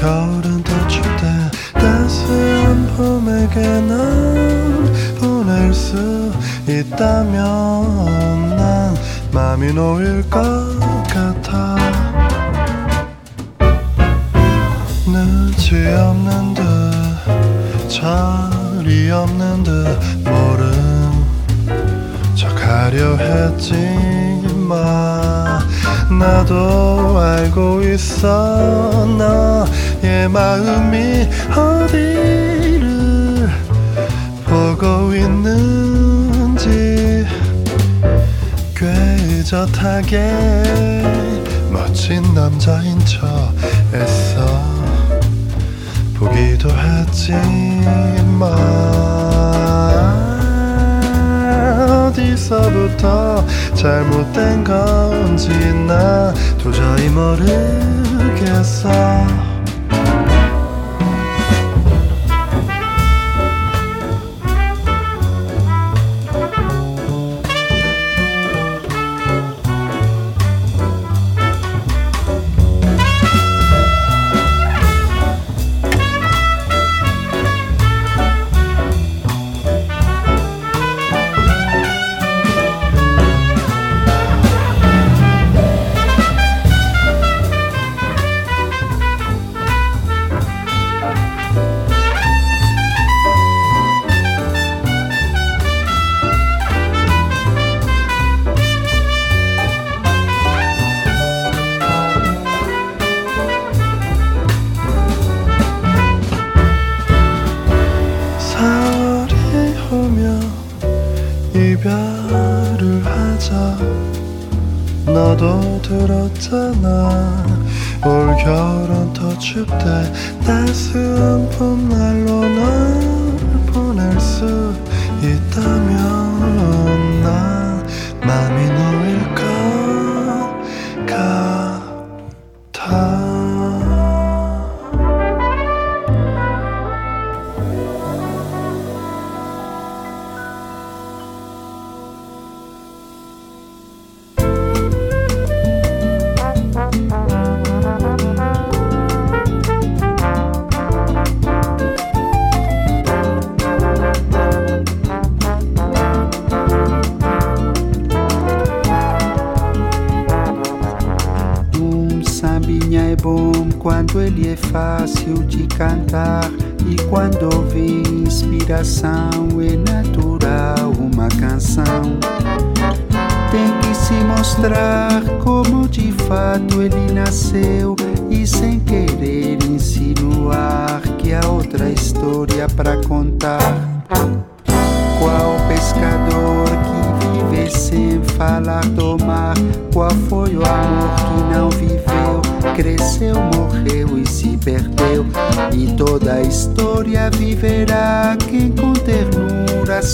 겨울은 더 춥대 따스한 봄에게 난 보낼 수 있다면 난 맘이 놓일 것 같아. 눈치 없는 듯 철이 없는 듯 모른 척하려 했지만 나도 알고 있어. 너의 마음이 어디를 보고 있는지 꽤 의젓하게 멋진 남자인 척 애써 보기도 했지만 어디서부터 잘못된 건지 나 도저히 모르겠어 있다면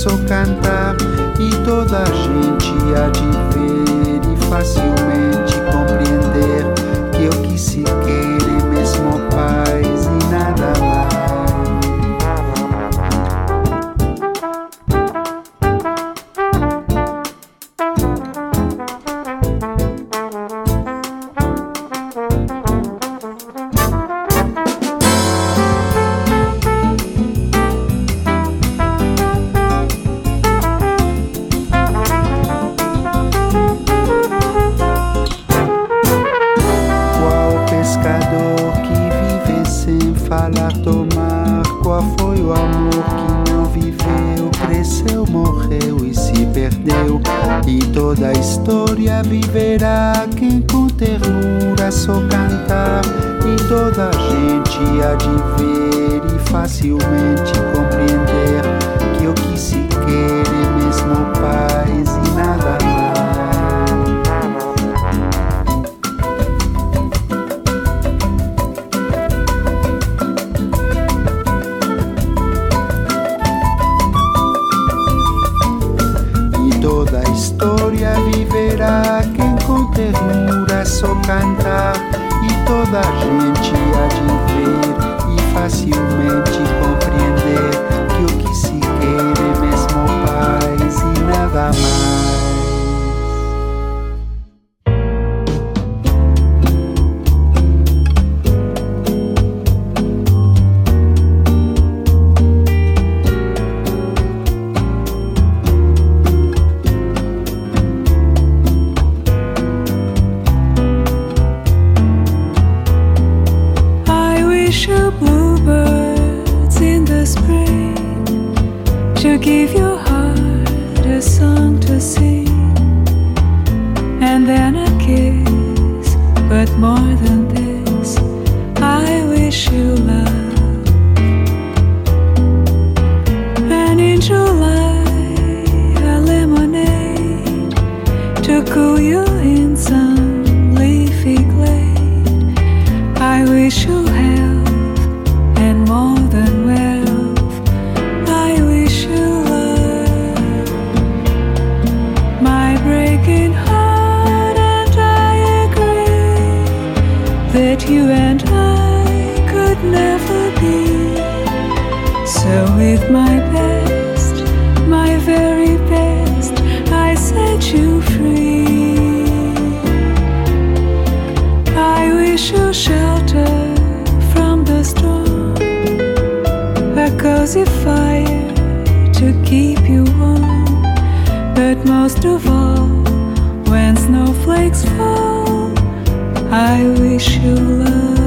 só cantar. E toda a gente há de ver e facilmente compreender que o que se quer my best, my very best. I set you free. I wish you shelter from the storm, a cozy fire to keep you warm. But most of all, when snowflakes fall, I wish you love.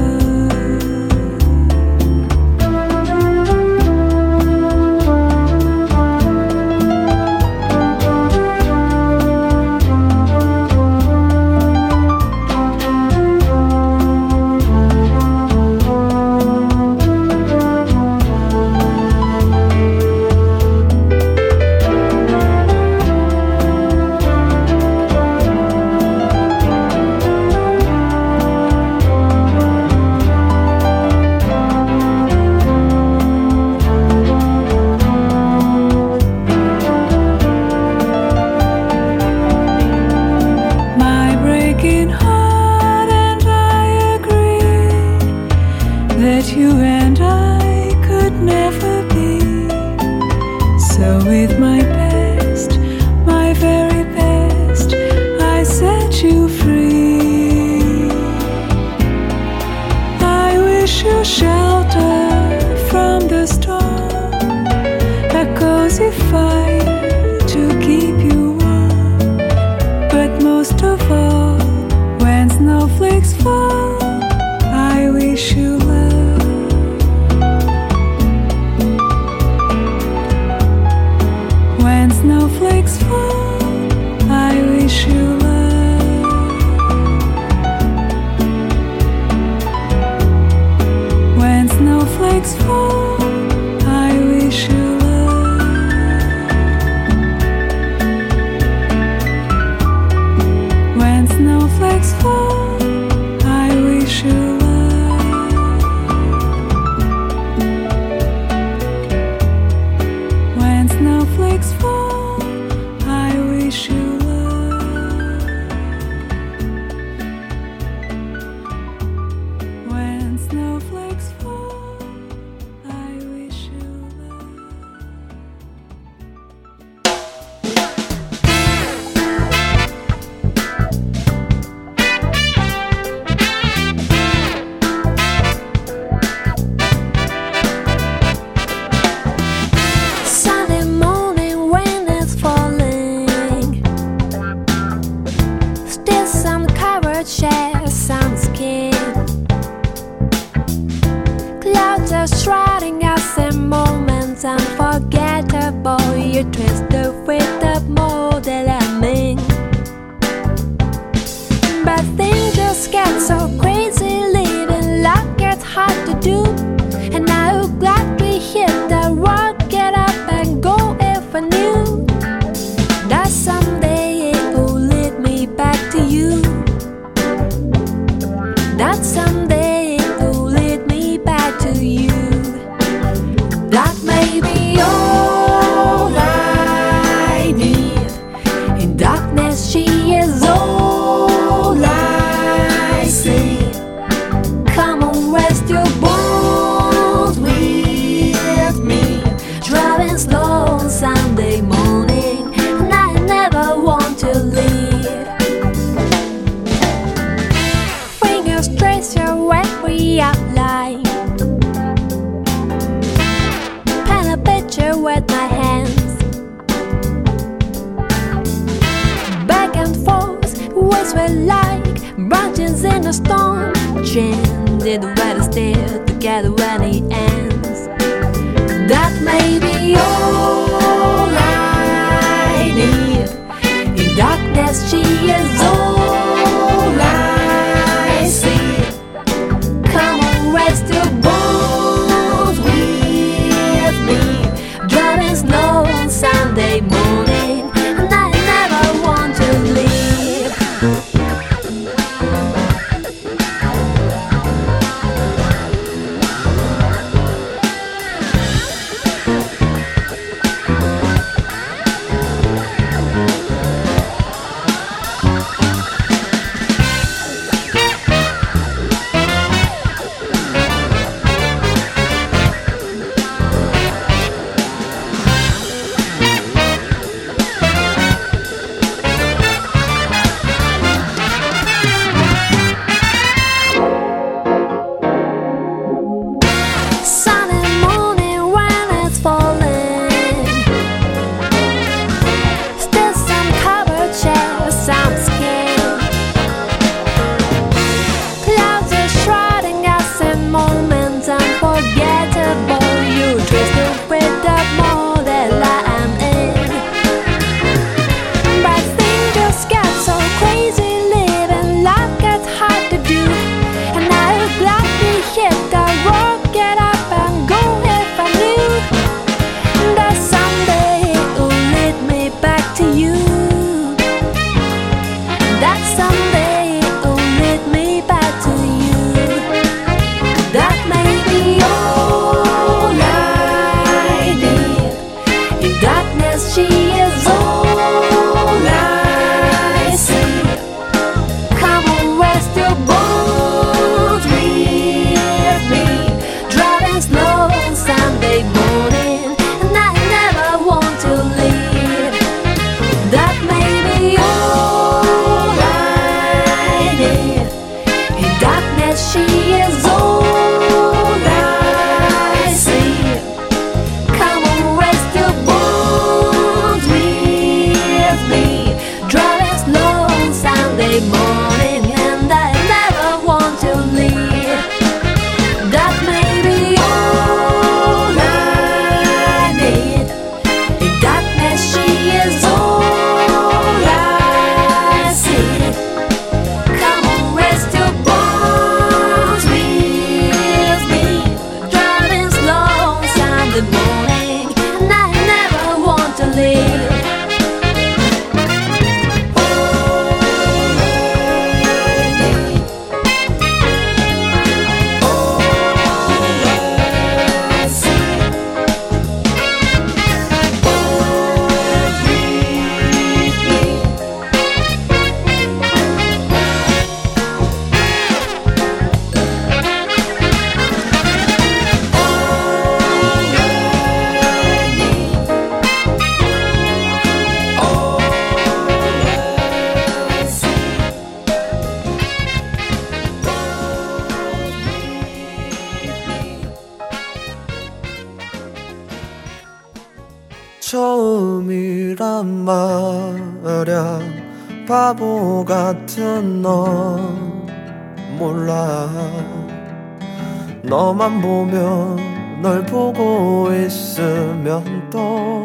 너만 보면 널 보고 있으면 또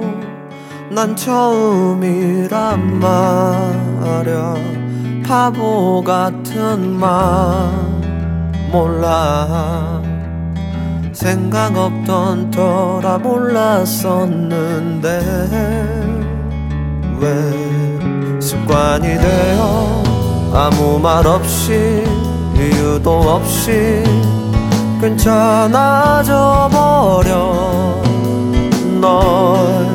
난 처음이란 말야. 바보 같은 말 몰라. 생각 없던 터라 몰랐었는데 왜 습관이 되어 아무 말 없이 이유도 없이 괜찮아져 버려. 널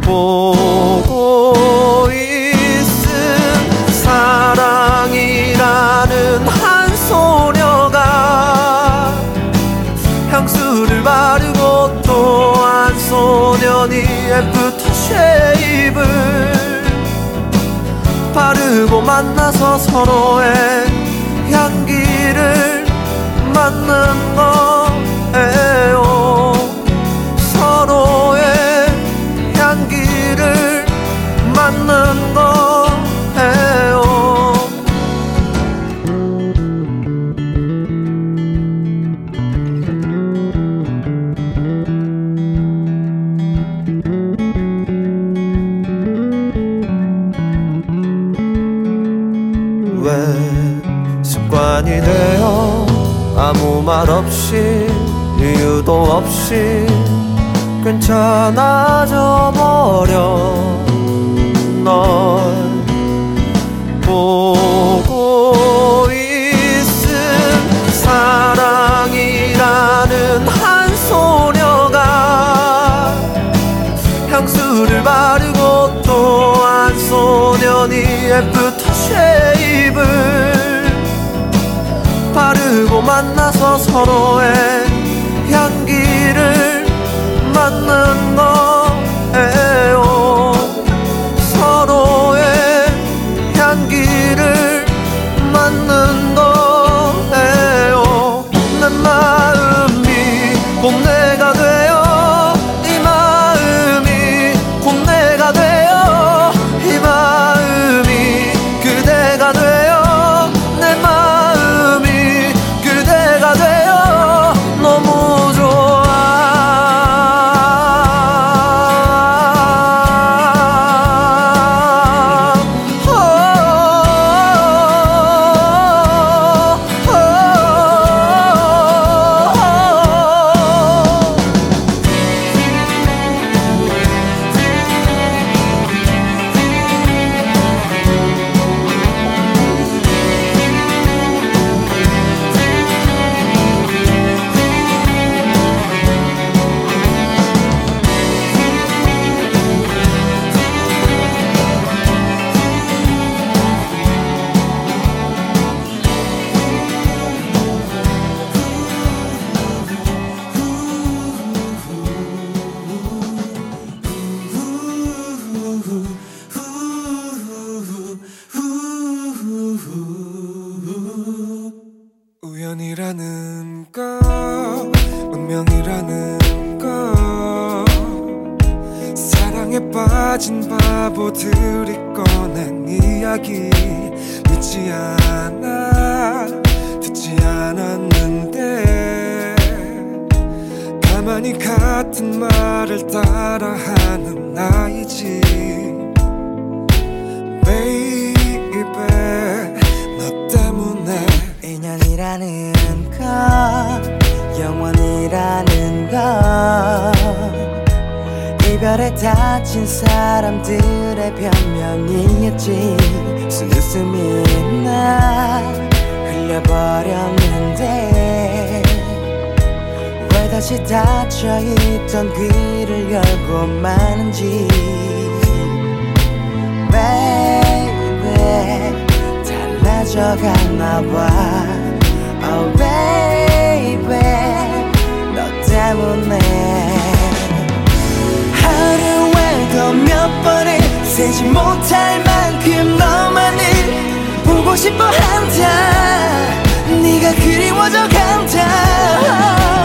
보고 있음 사랑이라는 한 소녀가 향수를 바르고 또 한 소년이 after shave을 바르고 만나서 서로의 sandım 없이 이유도 없이 괜찮아져 버려 널 보고 있음. 사랑이라는 한 소녀가 향수를 바르고 또 한 소년이 after 만나서 서로의 다시 닫혀있던 귀를 열고 마는지. Baby 달라져가나봐. Oh baby 너 때문에. 하루에도 몇 번을 세지 못할 만큼 너만을 보고 싶어 한다. 네가 그리워져 간다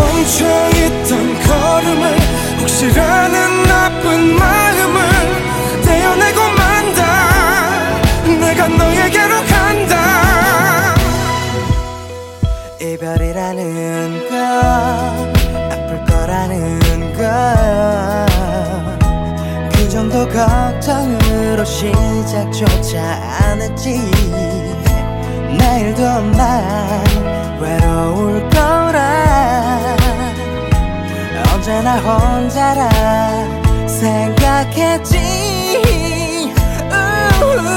멍청했던 걸음을 혹시라는 나쁜 마음을 떼어내고 만다. 내가 너에게로 간다. 이별이라는 건 아플 거라는 걸그 정도 걱정으로 시작조차 안 했지. 내일도 난 외로울 거 언제나 혼자라 생각했지. Ooh,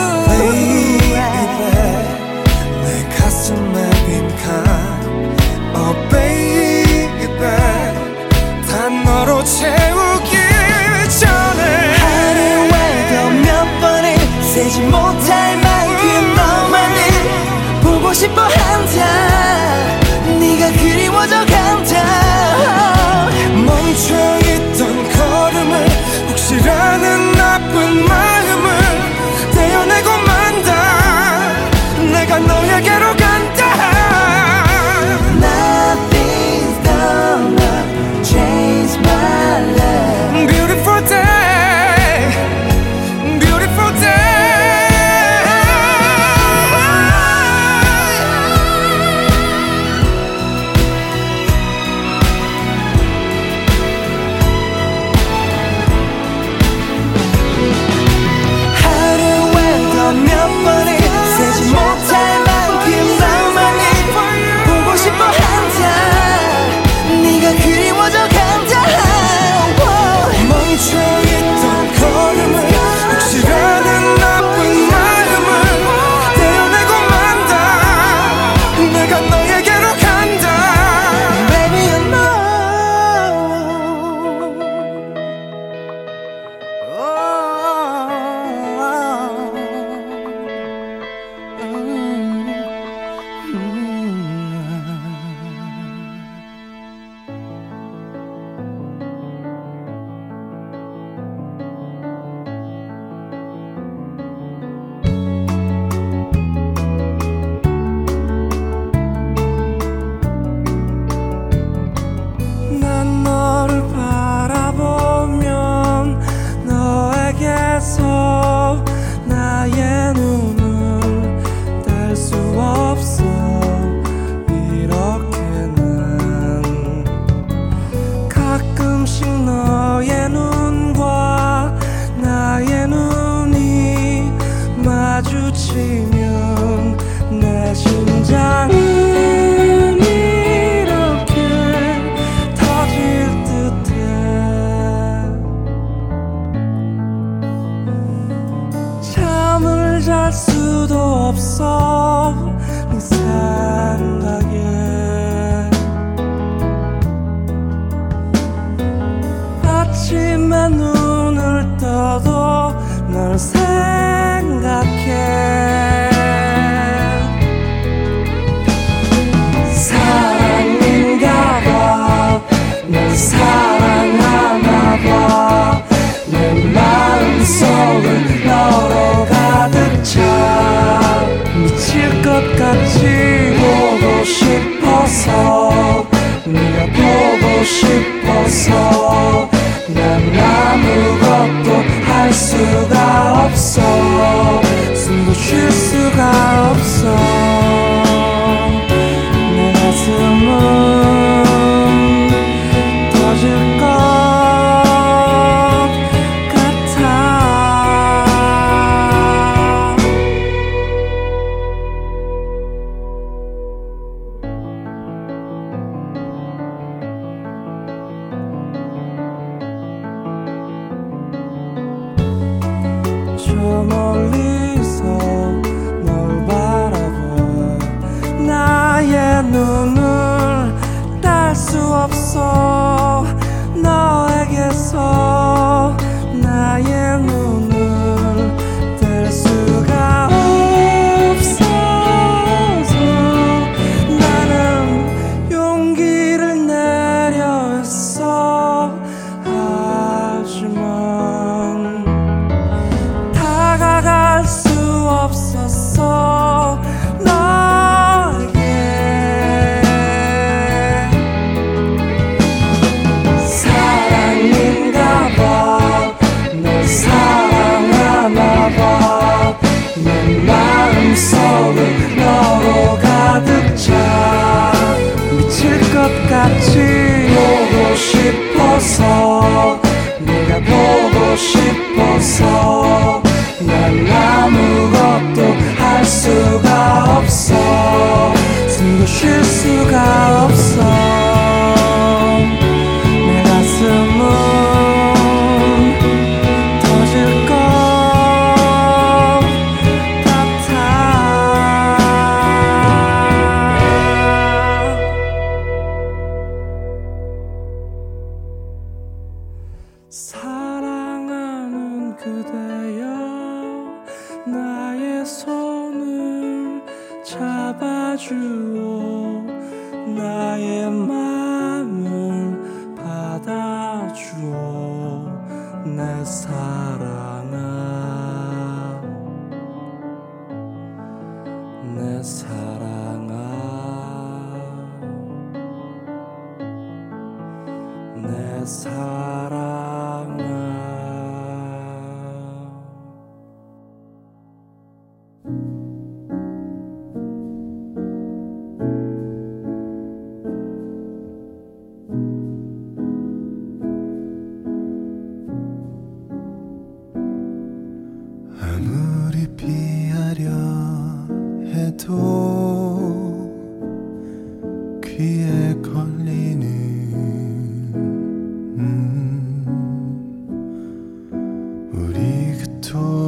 지우고 싶어서 네가 보고 싶어서 난 아무것도 할 수가 없어.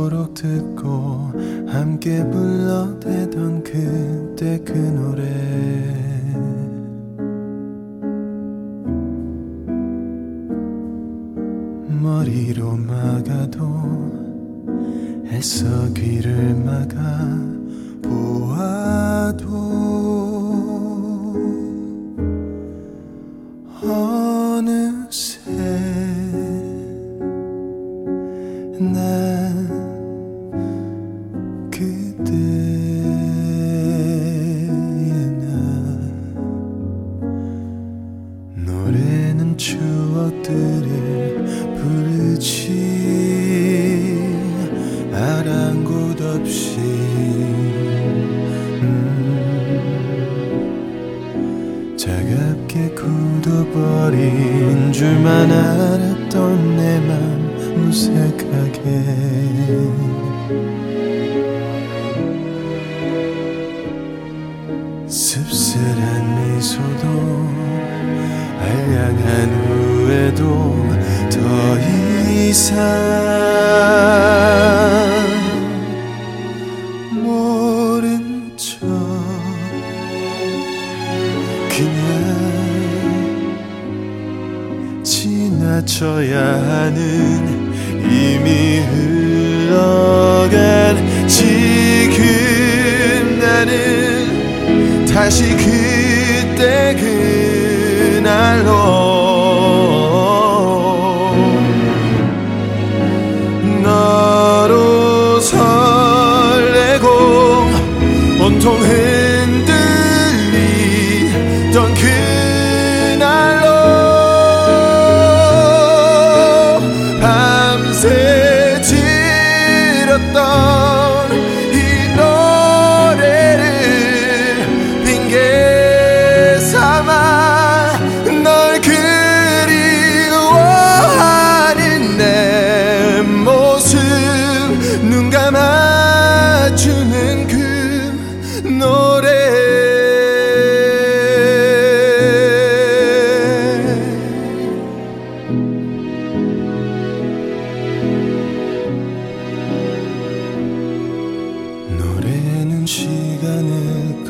그토록 듣고 함께 불러대던 그때 그 노래. 머리로 막아도 애써 귀를 막아 보아도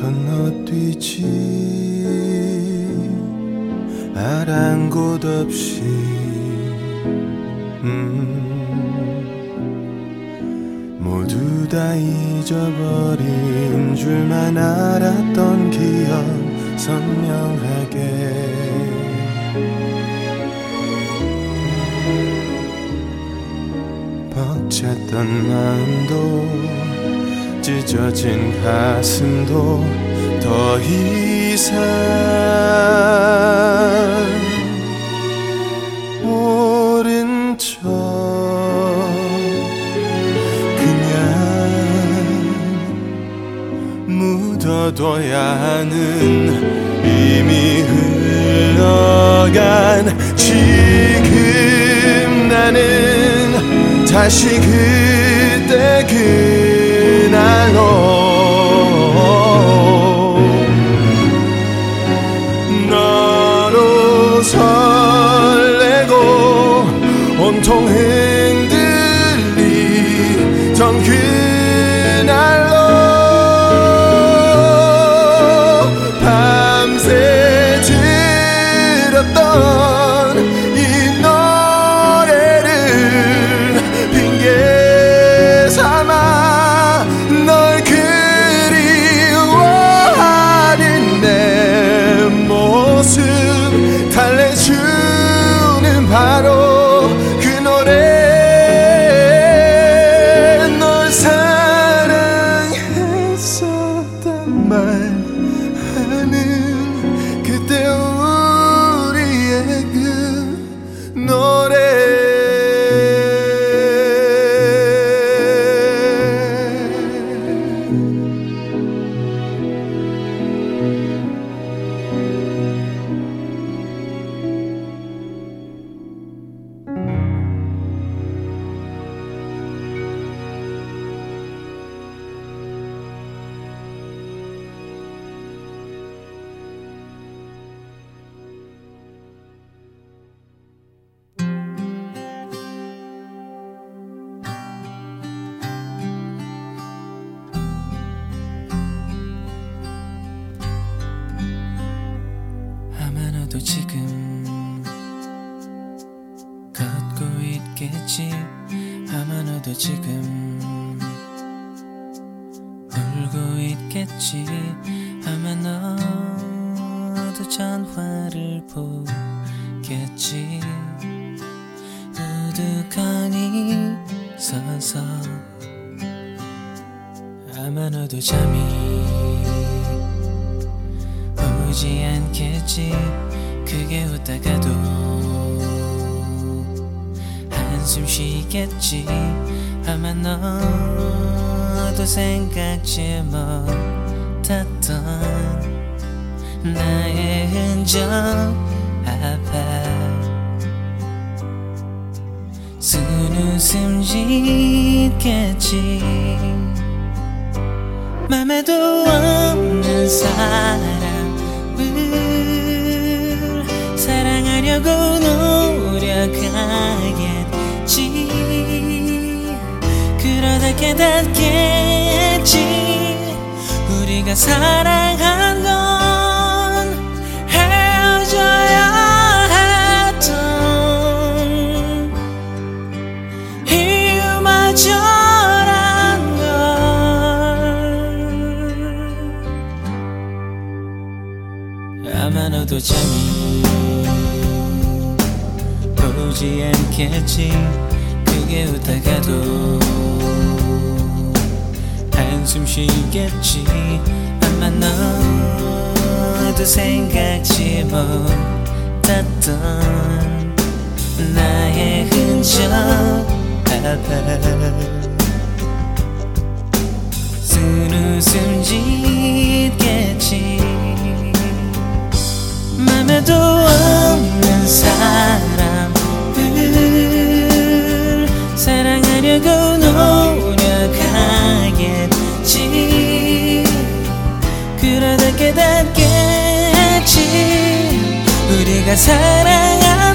건너뛰지. 아랑곳 없이. 음, 모두 다 잊어버린 줄만 알았던 기억 선명하게. 벅찼던 마음도 찢어진 가슴도 더 이상 모른 척 그냥 묻어둬야 하는 이미 흘러간 지금 나는 다시 그때 그 날로 너로 설레고 온통 흔들리던 그 너도 지금 울고 있겠지. 아마 너도 전화를 보겠지. 우두커니 서서 아마 너도 잠이 오지 않겠지. 크게 웃다가도 한숨 쉬겠지 아마 너도 생각지 못했던 나의 흔적 앞에 순웃음 짓겠지. 맘에도 없는 사람을 사랑하려고 노 깨닫겠지. 우리가 사랑한 건 헤어져야 했던 이유마저란 걸. 아마 너도 잠이 오지 않겠지. 크게 웃다가도 한숨 쉬겠지. 아마 너도 생각지 못했던 나의 흔적. 앞에 순웃음 짓겠지. 맘에도 없는 사람을 사랑하려고 노 력하겠지. 그러다 깨닫겠지. 우리가 사랑한 건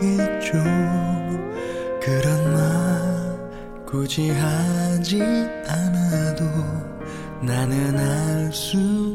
것만겠죠. 그런 말 굳이 하지 않아도 나는 알수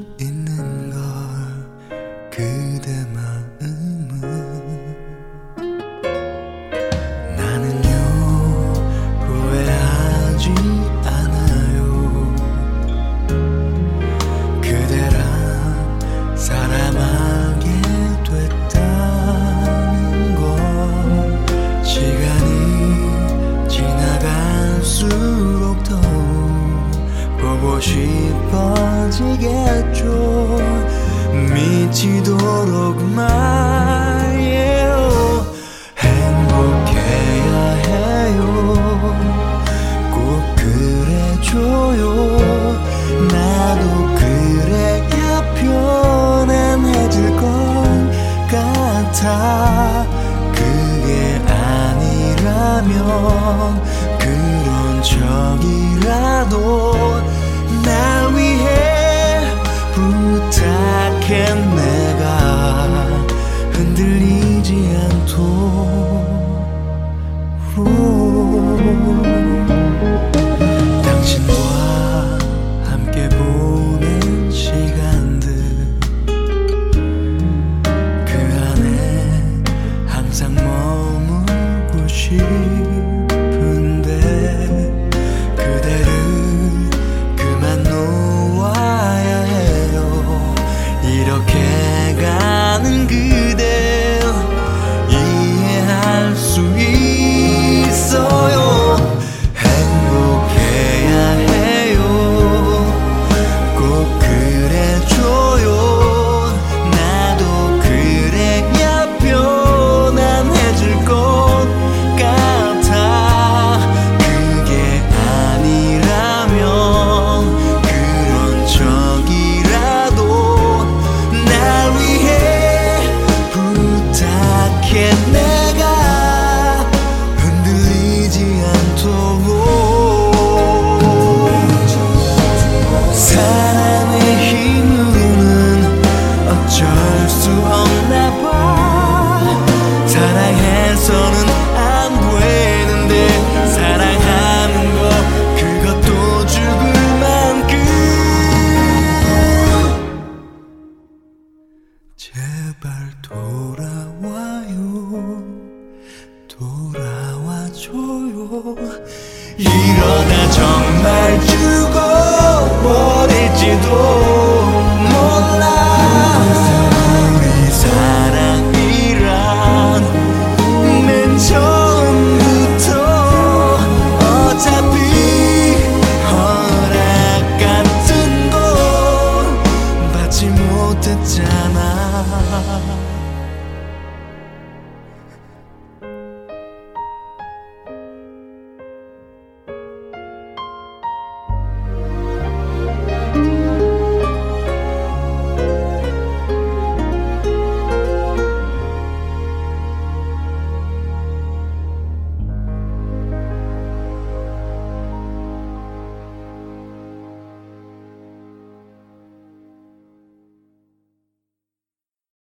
路